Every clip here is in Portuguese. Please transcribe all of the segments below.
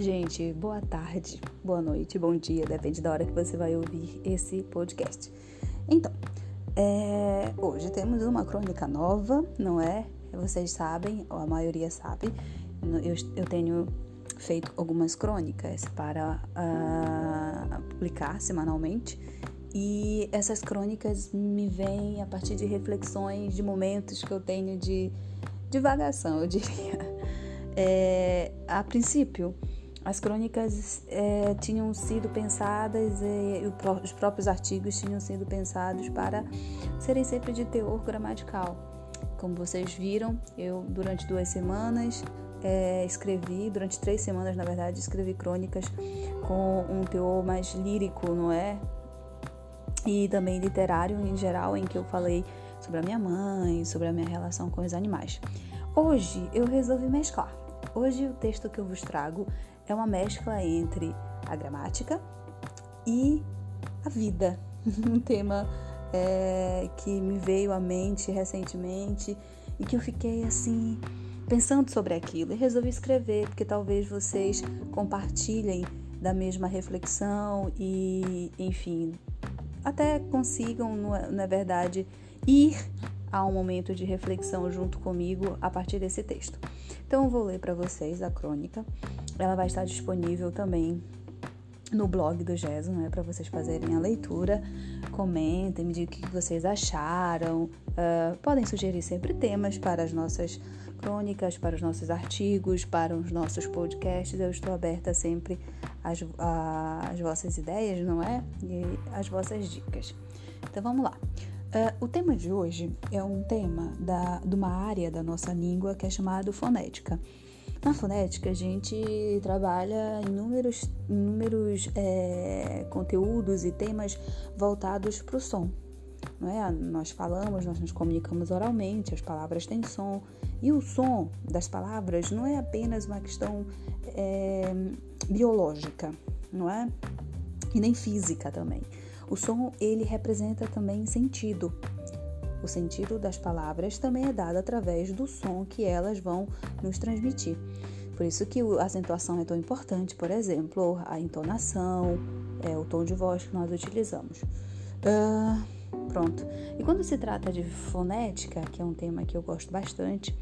Gente. Boa tarde, boa noite, bom dia, depende da hora que você vai ouvir esse podcast. Então, é, hoje temos uma crônica nova, não é? Vocês sabem, ou a maioria sabe, eu, eu tenho feito algumas crônicas para uh, publicar semanalmente e essas crônicas me vêm a partir de reflexões, de momentos que eu tenho de divagação, eu diria. É, a princípio, as crônicas é, tinham sido pensadas e os próprios artigos tinham sido pensados para serem sempre de teor gramatical. Como vocês viram, eu durante duas semanas é, escrevi, durante três semanas na verdade, escrevi crônicas com um teor mais lírico, não é? E também literário em geral, em que eu falei sobre a minha mãe, sobre a minha relação com os animais. Hoje eu resolvi mesclar. Hoje o texto que eu vos trago é uma mescla entre a gramática e a vida. um tema é, que me veio à mente recentemente e que eu fiquei assim pensando sobre aquilo e resolvi escrever porque talvez vocês compartilhem da mesma reflexão e, enfim, até consigam, na verdade, ir a um momento de reflexão junto comigo a partir desse texto. Então eu vou ler para vocês a crônica. Ela vai estar disponível também no blog do Geso, né, para vocês fazerem a leitura. Comentem, me digam o que vocês acharam. Uh, podem sugerir sempre temas para as nossas crônicas, para os nossos artigos, para os nossos podcasts. Eu estou aberta sempre às, às vossas ideias, não é? E às vossas dicas. Então vamos lá. Uh, o tema de hoje é um tema da, de uma área da nossa língua que é chamado fonética. Na fonética, a gente trabalha inúmeros, inúmeros é, conteúdos e temas voltados para o som. Não é? Nós falamos, nós nos comunicamos oralmente, as palavras têm som. E o som das palavras não é apenas uma questão é, biológica, não é? E nem física também. O som ele representa também sentido. O sentido das palavras também é dado através do som que elas vão nos transmitir. Por isso que a acentuação é tão importante, por exemplo, a entonação, é, o tom de voz que nós utilizamos. Uh, pronto. E quando se trata de fonética, que é um tema que eu gosto bastante,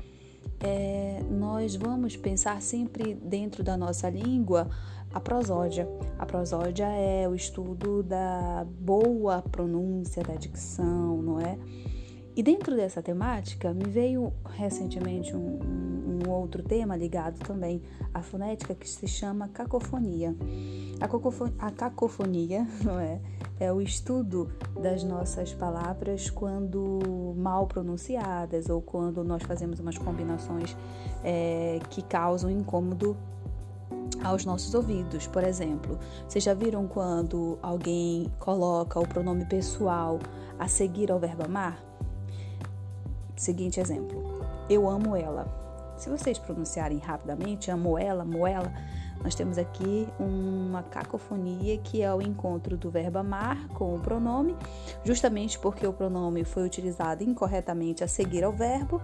é, nós vamos pensar sempre dentro da nossa língua a prosódia. A prosódia é o estudo da boa pronúncia, da dicção, não é? E dentro dessa temática me veio recentemente um, um, outro tema ligado também à fonética que se chama cacofonia. A, a cacofonia, não é? É o estudo das nossas palavras quando mal pronunciadas ou quando nós fazemos umas combinações é, que causam incômodo aos nossos ouvidos. Por exemplo, vocês já viram quando alguém coloca o pronome pessoal a seguir ao verbo amar? Seguinte exemplo: Eu amo ela. Se vocês pronunciarem rapidamente, amo ela, amo ela, nós temos aqui uma cacofonia que é o encontro do verbo amar com o pronome, justamente porque o pronome foi utilizado incorretamente a seguir ao verbo,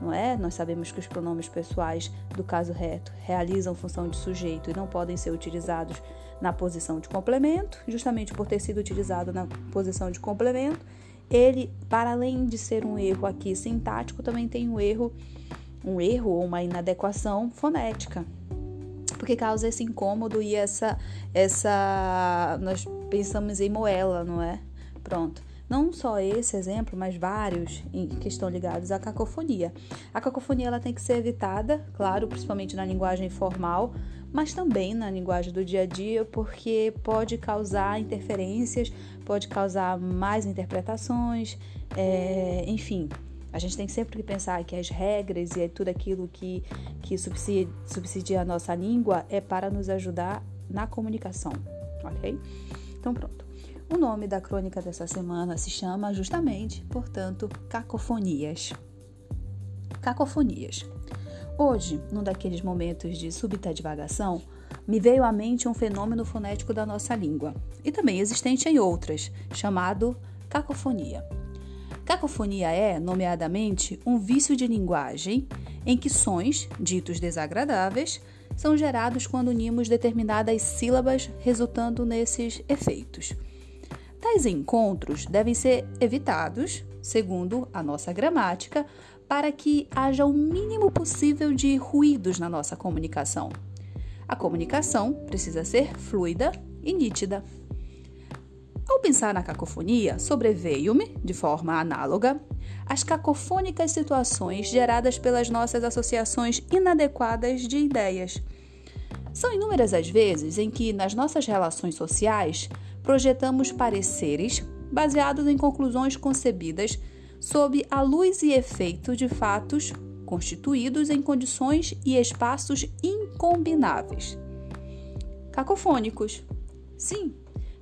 não é? Nós sabemos que os pronomes pessoais do caso reto realizam função de sujeito e não podem ser utilizados na posição de complemento, justamente por ter sido utilizado na posição de complemento. Ele, para além de ser um erro aqui sintático, também tem um erro, um erro ou uma inadequação fonética, porque causa esse incômodo e essa essa nós pensamos em moela, não é? Pronto. Não só esse exemplo, mas vários que estão ligados à cacofonia. A cacofonia ela tem que ser evitada, claro, principalmente na linguagem formal, mas também na linguagem do dia a dia, porque pode causar interferências, pode causar mais interpretações, é, enfim, a gente tem sempre que pensar que as regras e tudo aquilo que, que subsidia, subsidia a nossa língua é para nos ajudar na comunicação, ok? Então, pronto. O nome da crônica dessa semana se chama justamente, portanto, Cacofonias. Cacofonias. Hoje, num daqueles momentos de súbita divagação, me veio à mente um fenômeno fonético da nossa língua, e também existente em outras, chamado cacofonia. Cacofonia é, nomeadamente, um vício de linguagem em que sons, ditos desagradáveis, são gerados quando unimos determinadas sílabas, resultando nesses efeitos. Tais encontros devem ser evitados, segundo a nossa gramática, para que haja o mínimo possível de ruídos na nossa comunicação. A comunicação precisa ser fluida e nítida. Pensar na cacofonia, sobreveio-me, de forma análoga, as cacofônicas situações geradas pelas nossas associações inadequadas de ideias. São inúmeras as vezes em que, nas nossas relações sociais, projetamos pareceres baseados em conclusões concebidas sob a luz e efeito de fatos constituídos em condições e espaços incombináveis. Cacofônicos. Sim,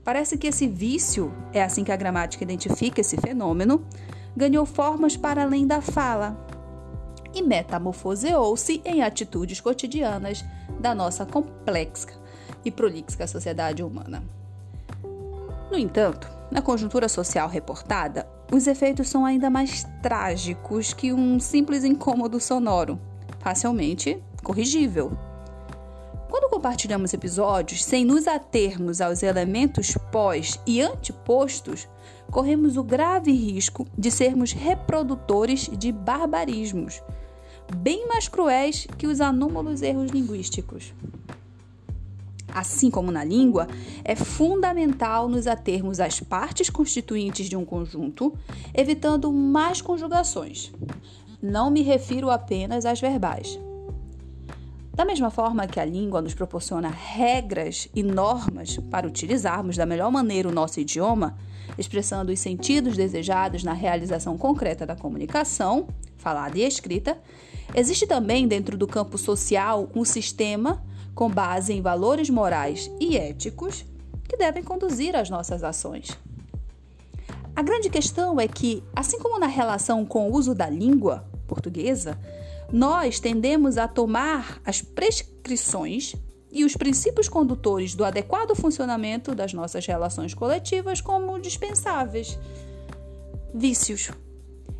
parece que esse vício, é assim que a gramática identifica esse fenômeno, ganhou formas para além da fala e metamorfoseou-se em atitudes cotidianas da nossa complexa e prolixa sociedade humana. No entanto, na conjuntura social reportada, os efeitos são ainda mais trágicos que um simples incômodo sonoro, facilmente corrigível. Quando compartilhamos episódios sem nos atermos aos elementos pós e antepostos, corremos o grave risco de sermos reprodutores de barbarismos, bem mais cruéis que os anômalos erros linguísticos. Assim como na língua, é fundamental nos atermos às partes constituintes de um conjunto, evitando mais conjugações. Não me refiro apenas às verbais. Da mesma forma que a língua nos proporciona regras e normas para utilizarmos da melhor maneira o nosso idioma, expressando os sentidos desejados na realização concreta da comunicação, falada e escrita, existe também dentro do campo social um sistema com base em valores morais e éticos que devem conduzir as nossas ações. A grande questão é que, assim como na relação com o uso da língua portuguesa, nós tendemos a tomar as prescrições e os princípios condutores do adequado funcionamento das nossas relações coletivas como dispensáveis. Vícios.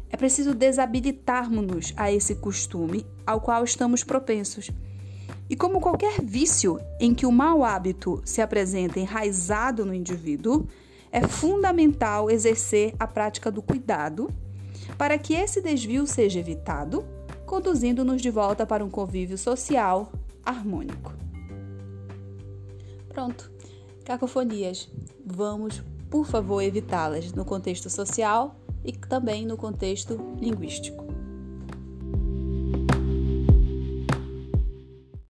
É preciso desabilitarmos-nos a esse costume ao qual estamos propensos e como qualquer vício em que o mau hábito se apresenta enraizado no indivíduo, é fundamental exercer a prática do cuidado para que esse desvio seja evitado, conduzindo-nos de volta para um convívio social harmônico. Pronto, cacofonias. Vamos, por favor, evitá-las no contexto social e também no contexto linguístico.